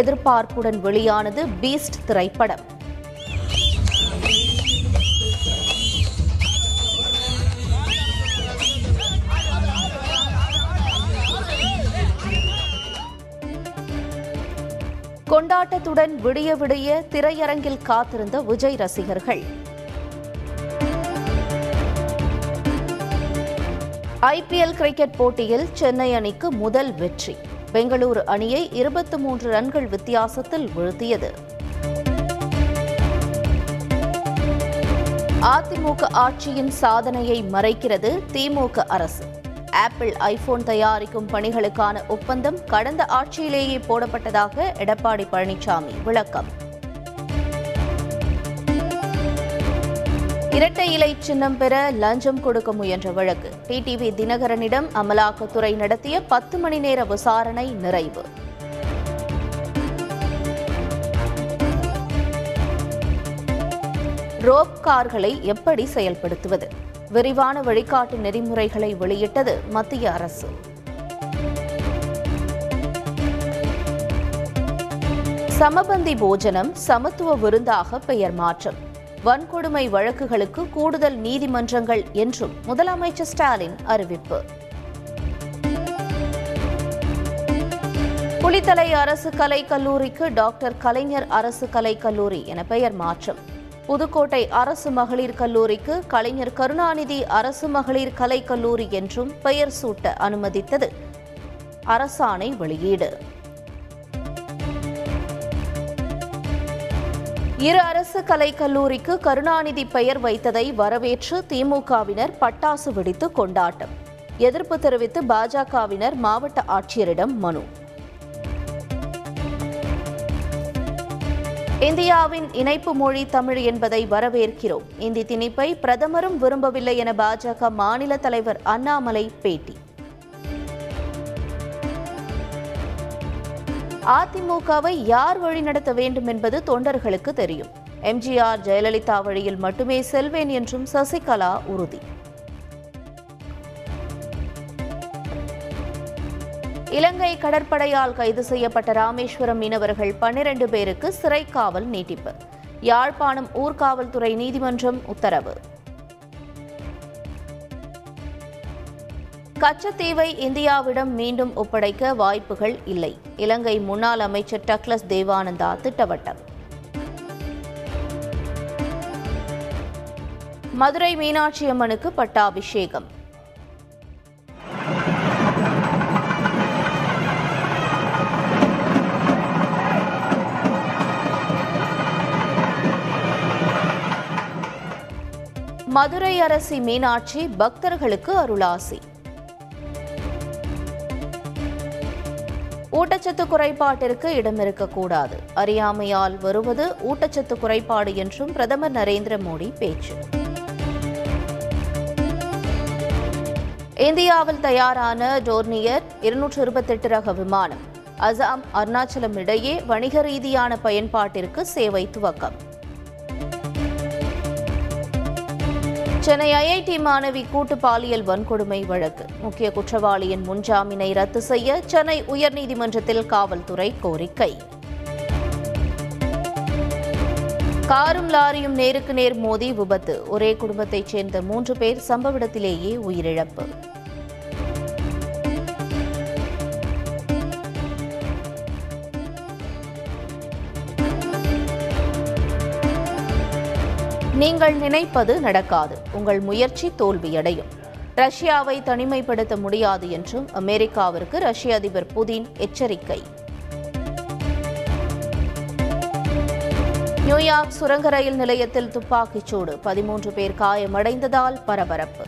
எதிர்பார்ப்புடன் வெளியானது பீஸ்ட் திரைப்படம். கொண்டாட்டத்துடன் விடிய விடிய திரையரங்கில் காத்திருந்த விஜய் ரசிகர்கள். ஐபிஎல் கிரிக்கெட் போட்டியில் சென்னை அணிக்கு முதல் வெற்றி. பெங்களூரு அணியை இருபத்தி மூன்று ரன்கள் வித்தியாசத்தில் வீழ்த்தியது. அதிமுக ஆட்சியின் சாதனையை மறைக்கிறது திமுக அரசு. ஆப்பிள் ஐபோன் தயாரிக்கும் பணிகளுக்கான ஒப்பந்தம் கடந்த ஆட்சியிலேயே போடப்பட்டதாக எடப்பாடி பழனிசாமி விளக்கம். இரட்டை இலை சின்னம் பெற லஞ்சம் கொடுக்க முயன்ற வழக்கு. டிடிவி தினகரனிடம் அமலாக்கத்துறை நடத்திய பத்து மணி நேர விசாரணை நிறைவு. ரோப் கார்களை எப்படி செயல்படுத்துவது? விரிவான வழிகாட்டு நெறிமுறைகளை வெளியிட்டது மத்திய அரசு. சமபந்தி போஜனம் சமத்துவ விருந்தாக பெயர் மாற்றம். வன்கொடுமை வழக்குகளுக்கு கூடுதல் நீதிமன்றங்கள் என்றும் முதலமைச்சர் ஸ்டாலின் அறிவிப்பு. புலித்தலை அரசு கலைக் கல்லூரிக்கு டாக்டர் கலைஞர் அரசு கலை கல்லூரி என பெயர் மாற்றம். புதுக்கோட்டை அரசு மகளிர் கல்லூரிக்கு கலைஞர் கருணாநிதி அரசு மகளிர் கலை கல்லூரி என்றும் பெயர் சூட்ட அனுமதித்தது. அரசாணை வெளியீடு. இரு அரசு கலை கல்லூரிக்கு கருணாநிதி பெயர் வைத்ததை வரவேற்று திமுகவினர் பட்டாசு வெடித்து கொண்டாட்டம். எதிர்ப்பு தெரிவித்து பாஜகவினர் மாவட்ட ஆட்சியரிடம் மனு. இந்தியாவின் இணைப்பு மொழி தமிழ் என்பதை வரவேற்கிறோம். இந்தி திணிப்பை பிரதமரும் விரும்பவில்லை என பாஜக மாநில தலைவர் அண்ணாமலை பேட்டி. அதிமுகவை யார் வழிநடத்த வேண்டும் என்பது தொண்டர்களுக்கு தெரியும். எம்ஜிஆர் ஜெயலலிதா வழியில் மட்டுமே செல்வேன் என்றும் சசிகலா உறுதி. இலங்கை கடற்படையால் கைது செய்யப்பட்ட ராமேஸ்வரம் மீனவர்கள் பன்னிரண்டு பேருக்கு சிறைக்காவல் நீட்டிப்பு. யாழ்ப்பாணம் ஊர்காவல்துறை நீதிமன்றம் உத்தரவு. கச்சத்தீவை இந்தியாவிடம் மீண்டும் ஒப்படைக்க வாய்ப்புகள் இல்லை. இலங்கை முன்னாள் அமைச்சர் டக்ளஸ் தேவானந்தா திட்டவட்டம். மதுரை மீனாட்சி அம்மனுக்கு பட்டாபிஷேகம். மதுரை அரசி மீனாட்சி பக்தர்களுக்கு அருளாசி. ஊட்டச்சத்து குறைபாட்டிற்கு இடம் இருக்கக்கூடாது. அறியாமையால் வருவது ஊட்டச்சத்து குறைபாடு என்றும் பிரதமர் நரேந்திர மோடி பேச்சு. இந்தியாவில் தயாரான டோர்னியர் இருநூற்று இருபத்தெட்டு ரக விமானம் அசாம் அருணாச்சலம் இடையே வணிக ரீதியான பயன்பாட்டிற்கு சேவை துவக்கம். சென்னை ஐஐடி மாணவி கூட்டு பாலியல் வன்கொடுமை வழக்கு. முக்கிய குற்றவாளியின் முன்ஜாமீனை ரத்து செய்ய சென்னை உயர்நீதிமன்றத்தில் காவல்துறை கோரிக்கை. காரும் லாரியும் நேருக்கு நேர் மோதி விபத்து. ஒரே குடும்பத்தைச் சேர்ந்த மூன்று பேர் சம்பவ இடத்திலேயே உயிரிழப்பு. நீங்கள் நினைப்பது நடக்காது. உங்கள் முயற்சி தோல்வியடையும். ரஷ்யாவை தனிமைப்படுத்த முடியாது என்றும் அமெரிக்காவிற்கு ரஷ்ய அதிபர் புதின் எச்சரிக்கை. நியூயார்க் சுரங்க ரயில் நிலையத்தில் துப்பாக்கிச் சூடு. பதிமூன்று பேர் காயமடைந்ததால் பரபரப்பு.